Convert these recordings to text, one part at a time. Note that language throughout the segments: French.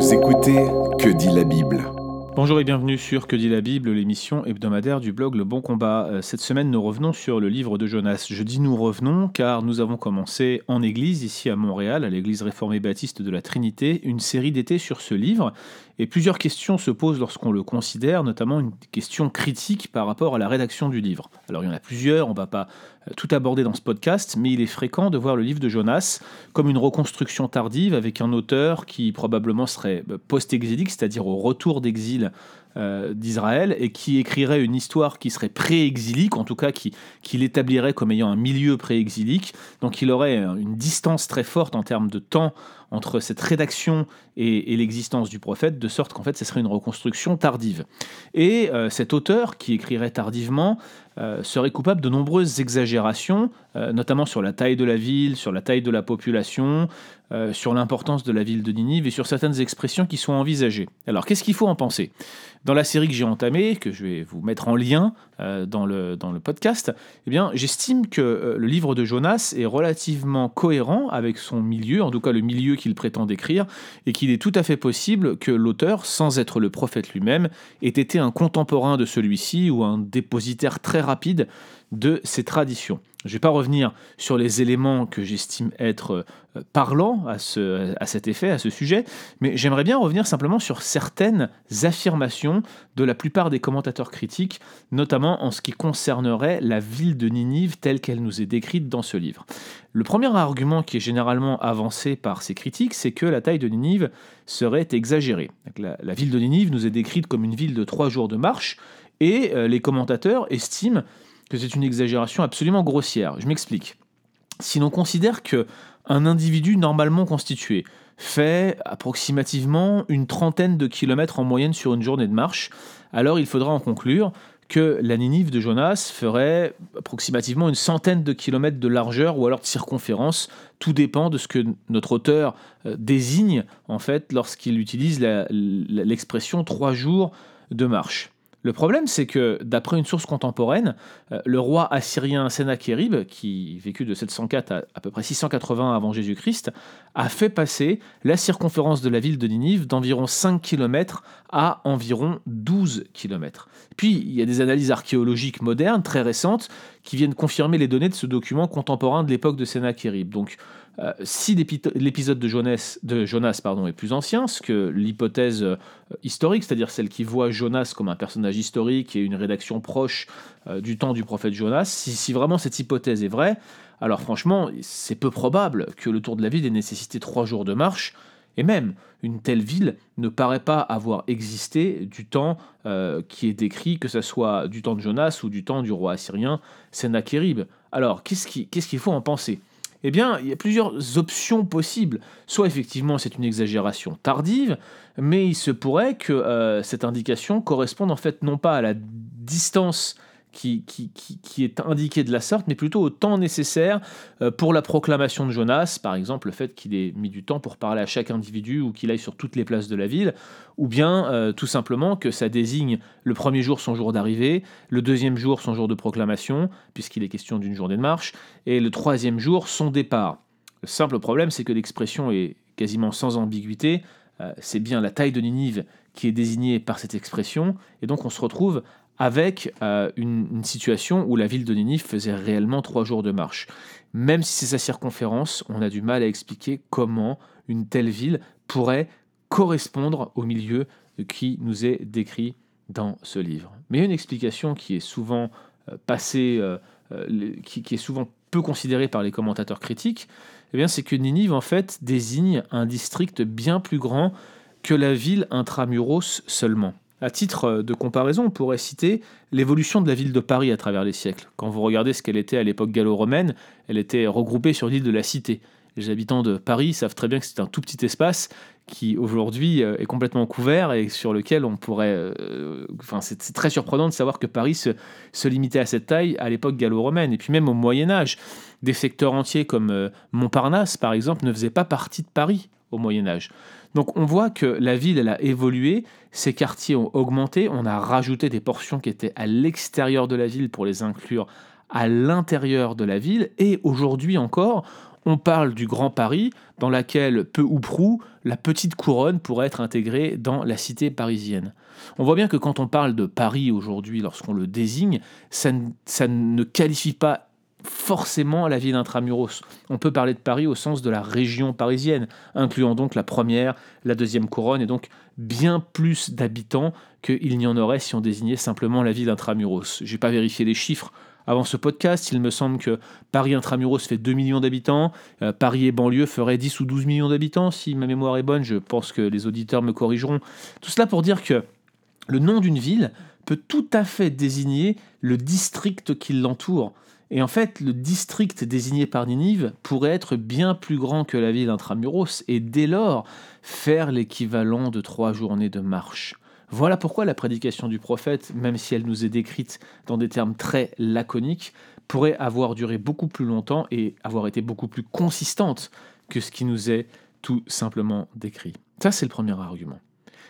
Vous écoutez Que dit la Bible Bonjour et bienvenue sur Que dit la Bible, l'émission hebdomadaire du blog Le Bon Combat. Euh, Cette semaine, nous revenons sur le livre de Jonas. Je dis nous revenons car nous avons commencé en église, ici à Montréal, à l'église réformée baptiste de la Trinité, une série d'été sur ce livre. Et plusieurs questions se posent lorsqu'on le considère, notamment une question critique par rapport à la rédaction du livre. Alors il y en a plusieurs, on ne va pas euh, tout aborder dans ce podcast, mais il est fréquent de voir le livre de Jonas comme une reconstruction tardive avec un auteur qui probablement serait euh, post-exilique, c'est-à-dire au retour d'exil euh, d'Israël, et qui écrirait une histoire qui serait pré-exilique, en tout cas qui, qui l'établirait comme ayant un milieu pré-exilique. Donc il aurait une distance très forte en termes de temps entre cette rédaction et, l'existence du prophète, de sorte qu'en fait, ce serait une reconstruction tardive. Et euh, cet auteur, qui écrirait tardivement, euh, serait coupable de nombreuses exagérations, euh, notamment sur la taille de la ville, sur la taille de la population, sur l'importance de la ville de Ninive et sur certaines expressions qui sont envisagées. Alors, qu'est-ce qu'il faut en penser? Dans la série que j'ai entamée, que je vais vous mettre en lien dans, le, dans le podcast, eh bien, j'estime que le livre de Jonas est relativement cohérent avec son milieu, en tout cas le milieu qu'il prétend décrire, et qu'il est tout à fait possible que l'auteur, sans être le prophète lui-même, ait été un contemporain de celui-ci ou un dépositaire très rapide de ces traditions. Je ne vais pas revenir sur les éléments que j'estime être euh, parlants à, ce, cet effet, à ce sujet, mais j'aimerais bien revenir simplement sur certaines affirmations de la plupart des commentateurs critiques, notamment en ce qui concernerait la ville de Ninive telle qu'elle nous est décrite dans ce livre. Le premier argument qui est généralement avancé par ces critiques, c'est que la taille de Ninive serait exagérée. La, la ville de Ninive nous est décrite comme une ville de trois jours de marche, et euh, les commentateurs estiment que c'est une exagération absolument grossière. Je m'explique. Si l'on considère que un individu normalement constitué fait approximativement une trentaine de kilomètres en moyenne sur une journée de marche, alors il faudra en conclure que la Ninive de Jonas ferait approximativement une centaine de kilomètres de largeur ou alors de circonférence. Tout dépend de ce que notre auteur euh, désigne en fait lorsqu'il utilise l'expression trois jours de marche. Le problème, c'est que, d'après une source contemporaine, euh, le roi assyrien Sennacherib, qui vécut de 704 à à peu près 680 avant Jésus-Christ, a fait passer la circonférence de la ville de Ninive d'environ 5 km à environ 12 km. Puis, il y a des analyses archéologiques modernes, très récentes, qui viennent confirmer les données de ce document contemporain de l'époque de Sennacherib. Donc, euh, si l'épisode de Jonas, est plus ancien, ce que l'hypothèse euh, historique, c'est-à-dire celle qui voit Jonas comme un personnage historique et une rédaction proche euh, du temps du prophète Jonas, si, vraiment cette hypothèse est vraie, alors franchement, c'est peu probable que le tour de la ville ait nécessité trois jours de marche, et même une telle ville ne paraît pas avoir existé du temps qui est décrit, que ce soit du temps de Jonas ou du temps du roi assyrien Sennacherib. Alors, qu'est-ce qu'il qu faut en penser? Eh bien, il y a plusieurs options possibles. Soit effectivement c'est une exagération tardive, mais il se pourrait que euh, cette indication corresponde en fait non pas à la distance qui, est indiquée de la sorte, mais plutôt au temps nécessaire euh, pour la proclamation de Jonas, par exemple le fait qu'il ait mis du temps pour parler à chaque individu ou qu'il aille sur toutes les places de la ville, ou bien euh, tout simplement que ça désigne le premier jour son jour d'arrivée, le deuxième jour son jour de proclamation, puisqu'il est question d'une journée de marche, et le troisième jour son départ. Le simple problème, c'est que l'expression est quasiment sans ambiguïté, euh, c'est bien la taille de Ninive qui est désignée par cette expression, et donc on se retrouve avec euh, une, situation où la ville de Ninive faisait réellement trois jours de marche. Même si c'est sa circonférence, on a du mal à expliquer comment une telle ville pourrait correspondre au milieu qui nous est décrit dans ce livre. Mais une explication qui est souvent euh, passée, euh, qui, qui, est souvent peu considérée par les commentateurs critiques, eh bien c'est que Ninive en fait désigne un district bien plus grand que la ville intramuros seulement. À titre de comparaison, on pourrait citer l'évolution de la ville de Paris à travers les siècles. Quand vous regardez ce qu'elle était à l'époque gallo-romaine, elle était regroupée sur l'île de la Cité. Les habitants de Paris savent très bien que c'est un tout petit espace qui aujourd'hui est complètement couvert et sur lequel on pourrait... Euh, enfin, c'est très surprenant de savoir que Paris se, se limitait à cette taille à l'époque gallo-romaine. Et puis même au Moyen Âge, des secteurs entiers comme euh, Montparnasse, par exemple, ne faisaient pas partie de Paris au Moyen Âge. Donc on voit que la ville, elle a évolué, ses quartiers ont augmenté, on a rajouté des portions qui étaient à l'extérieur de la ville pour les inclure à l'intérieur de la ville, et aujourd'hui encore, on parle du Grand Paris, dans laquelle, peu ou prou, la petite couronne pourrait être intégrée dans la cité parisienne. On voit bien que quand on parle de Paris aujourd'hui, lorsqu'on le désigne, ça ne, qualifie pas forcément la ville intramuros. On peut parler de Paris au sens de la région parisienne, incluant donc la première, la deuxième couronne, et donc bien plus d'habitants qu'il n'y en aurait si on désignait simplement la ville intramuros. Je n'ai pas vérifié les chiffres avant ce podcast. Il me semble que Paris intramuros fait 2 millions d'habitants, euh, Paris et banlieue ferait 10 ou 12 millions d'habitants, si ma mémoire est bonne, je pense que les auditeurs me corrigeront. Tout cela pour dire que le nom d'une ville peut tout à fait désigner le district qui l'entoure. Et en fait, le district désigné par Ninive pourrait être bien plus grand que la ville intramuros et dès lors faire l'équivalent de trois journées de marche. Voilà pourquoi la prédication du prophète, même si elle nous est décrite dans des termes très laconiques, pourrait avoir duré beaucoup plus longtemps et avoir été beaucoup plus consistante que ce qui nous est tout simplement décrit. Ça, c'est le premier argument.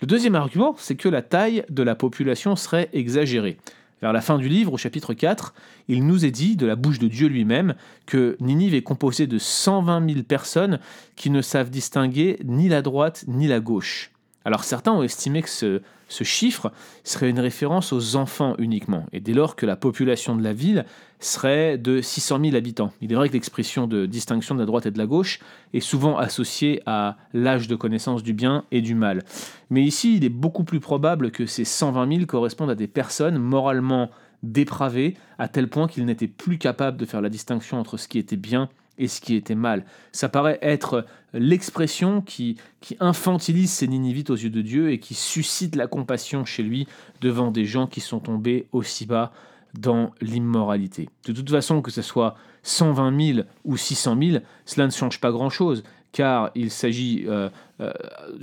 Le deuxième argument, c'est que la taille de la population serait exagérée. Vers la fin du livre, au chapitre 4, il nous est dit, de la bouche de Dieu lui-même, que Ninive est composée de 120 000 personnes qui ne savent distinguer ni la droite ni la gauche. Alors certains ont estimé que ce, chiffre serait une référence aux enfants uniquement, et dès lors que la population de la ville serait de 600 000 habitants. Il est vrai que l'expression de distinction de la droite et de la gauche est souvent associée à l'âge de connaissance du bien et du mal. Mais ici, il est beaucoup plus probable que ces 120 000 correspondent à des personnes moralement dépravées, à tel point qu'ils n'étaient plus capables de faire la distinction entre ce qui était bien et ce qui était mal. Ça paraît être l'expression qui, qui infantilise ces Ninivites aux yeux de Dieu et qui suscite la compassion chez lui devant des gens qui sont tombés aussi bas dans l'immoralité. De toute façon, que ce soit 120 000 ou 600 000, cela ne change pas grand-chose, car il s'agit euh, euh,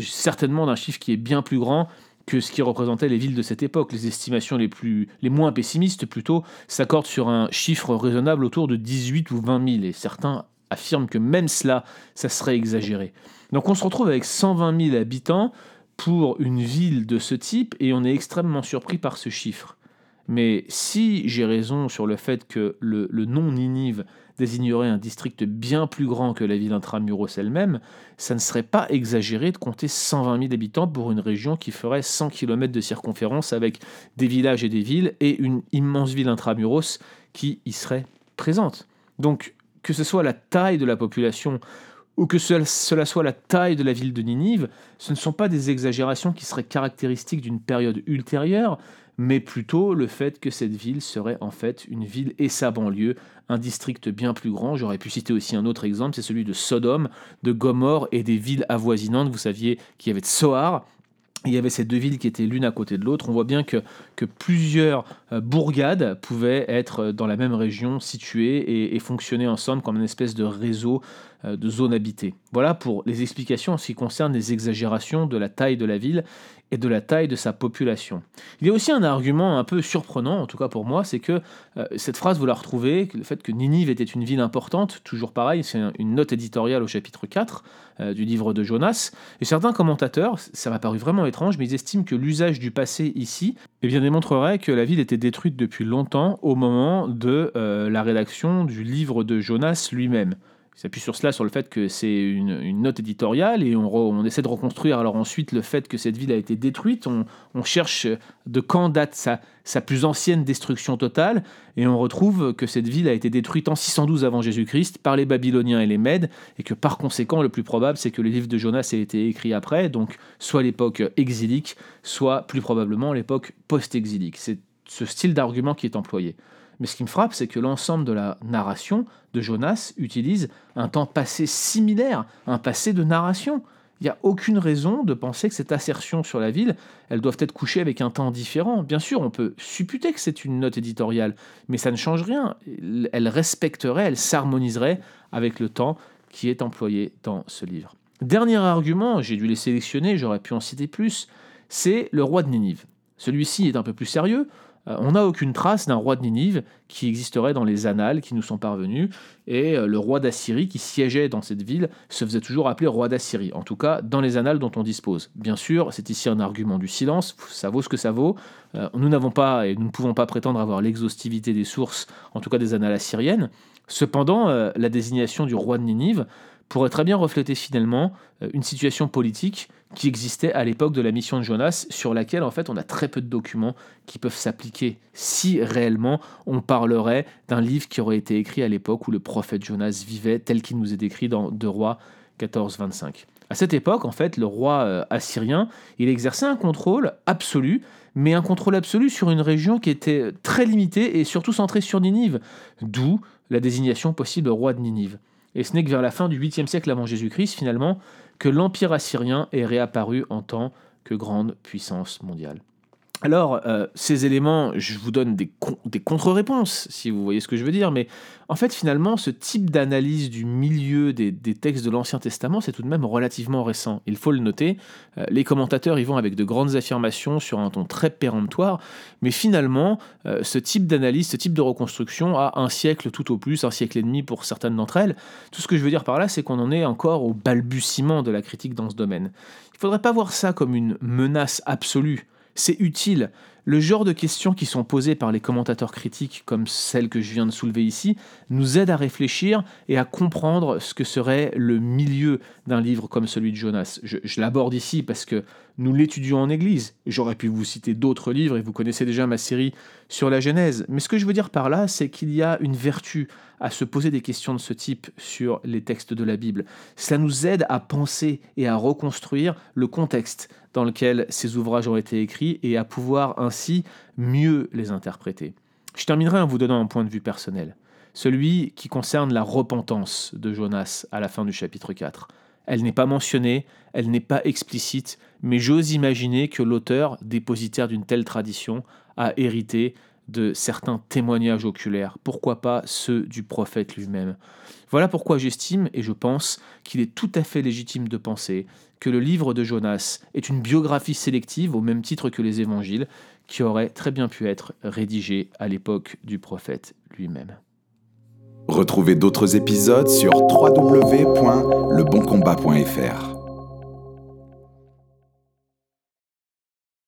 certainement d'un chiffre qui est bien plus grand que ce qui représentait les villes de cette époque. Les estimations les, moins pessimistes, plutôt, s'accordent sur un chiffre raisonnable autour de 18 ou 20 000, et certains affirment que même cela, ça serait exagéré. Donc on se retrouve avec 120 000 habitants pour une ville de ce type, et on est extrêmement surpris par ce chiffre. Mais si j'ai raison sur le fait que le, nom Ninive désignerait un district bien plus grand que la ville intramuros elle-même, ça ne serait pas exagéré de compter 120 000 habitants pour une région qui ferait 100 km de circonférence avec des villages et des villes et une immense ville intramuros qui y serait présente. Donc, que ce soit la taille de la population ou que cela soit la taille de la ville de Ninive, ce ne sont pas des exagérations qui seraient caractéristiques d'une période ultérieure, mais plutôt le fait que cette ville serait en fait une ville et sa banlieue, un district bien plus grand. J'aurais pu citer aussi un autre exemple, c'est celui de Sodome, de Gomorre et des villes avoisinantes. Vous saviez qu'il y avait Tsoar, il y avait ces deux villes qui étaient l'une à côté de l'autre. On voit bien que, plusieurs euh, bourgades pouvaient être dans la même région situées et, et fonctionner ensemble comme une espèce de réseau euh, de zones habitées. Voilà pour les explications en ce qui concerne les exagérations de la taille de la ville et de la taille de sa population. Il y a aussi un argument un peu surprenant, en tout cas pour moi, c'est que euh, cette phrase, vous la retrouvez, le fait que Ninive était une ville importante, toujours pareil, c'est une note éditoriale au chapitre 4 euh, du livre de Jonas, et certains commentateurs, ça m'a paru vraiment étrange, mais ils estiment que l'usage du passé ici eh bien, démontrerait que la ville était détruite depuis longtemps au moment de la rédaction du livre de Jonas lui-même. Il s'appuie sur cela, sur le fait que c'est une, note éditoriale et on, essaie de reconstruire alors ensuite le fait que cette ville a été détruite. On, cherche de quand date sa, sa, plus ancienne destruction totale et on retrouve que cette ville a été détruite en 612 avant Jésus-Christ par les Babyloniens et les Mèdes et que par conséquent le plus probable c'est que le livre de Jonas ait été écrit après, donc soit l'époque exilique, soit plus probablement l'époque post-exilique. C'est ce style d'argument qui est employé. Mais ce qui me frappe, c'est que l'ensemble de la narration de Jonas utilise un temps passé similaire, un passé de narration. Il n'y a aucune raison de penser que cette assertion sur la ville, elle doit être couchée avec un temps différent. Bien sûr, on peut supputer que c'est une note éditoriale, mais ça ne change rien. Elle respecterait, elle s'harmoniserait avec le temps qui est employé dans ce livre. Dernier argument, j'ai dû les sélectionner, j'aurais pu en citer plus, c'est le roi de Ninive. Celui-ci est un peu plus sérieux, on n'a aucune trace d'un roi de Ninive qui existerait dans les annales qui nous sont parvenus, et euh, le roi d'Assyrie qui siégeait dans cette ville se faisait toujours appeler roi d'Assyrie, en tout cas dans les annales dont on dispose. Bien sûr, c'est ici un argument du silence, ça vaut ce que ça vaut. Euh, nous n'avons pas, et nous ne pouvons pas prétendre avoir l'exhaustivité des sources, en tout cas des annales assyriennes. Cependant, la désignation du roi de Ninive pourrait très bien refléter finalement euh, une situation politique qui existait à l'époque de la mission de Jonas, sur laquelle en fait on a très peu de documents qui peuvent s'appliquer si réellement on parlerait d'un livre qui aurait été écrit à l'époque où le prophète Jonas vivait, tel qu'il nous est décrit dans Deux Rois 14-25. À cette époque, en fait, le roi euh, assyrien, il exerçait un contrôle absolu, mais un contrôle absolu sur une région qui était très limitée et surtout centrée sur Ninive, d'où la désignation possible roi de Ninive. Et ce n'est que vers la fin du 8e siècle avant Jésus-Christ, finalement, que l'Empire assyrien est réapparu en tant que grande puissance mondiale. Alors, euh, ces éléments, je vous donne des, contre-réponses, si vous voyez ce que je veux dire, mais en fait, finalement, ce type d'analyse du milieu des, textes de l'Ancien Testament, c'est tout de même relativement récent. Il faut le noter. Euh, les commentateurs y vont avec de grandes affirmations sur un ton très péremptoire, mais finalement, euh, ce type d'analyse, ce type de reconstruction a un siècle tout au plus, un siècle et demi pour certaines d'entre elles. Tout ce que je veux dire par là, c'est qu'on en est encore au balbutiement de la critique dans ce domaine. Il ne faudrait pas voir ça comme une menace absolue c'est utile. Le genre de questions qui sont posées par les commentateurs critiques, comme celle que je viens de soulever ici, nous aide à réfléchir et à comprendre ce que serait le milieu d'un livre comme celui de Jonas. Je, je l'aborde ici parce que nous l'étudions en Église. J'aurais pu vous citer d'autres livres et vous connaissez déjà ma série sur la Genèse. Mais ce que je veux dire par là, c'est qu'il y a une vertu à se poser des questions de ce type sur les textes de la Bible. Cela nous aide à penser et à reconstruire le contexte dans lequel ces ouvrages ont été écrits et à pouvoir ainsi mieux les interpréter. Je terminerai en vous donnant un point de vue personnel, celui qui concerne la repentance de Jonas à la fin du chapitre 4. Elle n'est pas mentionnée, elle n'est pas explicite, mais j'ose imaginer que l'auteur, dépositaire d'une telle tradition, a hérité de certains témoignages oculaires, pourquoi pas ceux du prophète lui-même? Voilà pourquoi j'estime et je pense qu'il est tout à fait légitime de penser que le livre de Jonas est une biographie sélective au même titre que les évangiles, qui aurait très bien pu être rédigé à l'époque du prophète lui-même. Retrouvez d'autres épisodes sur www.leboncombat.fr.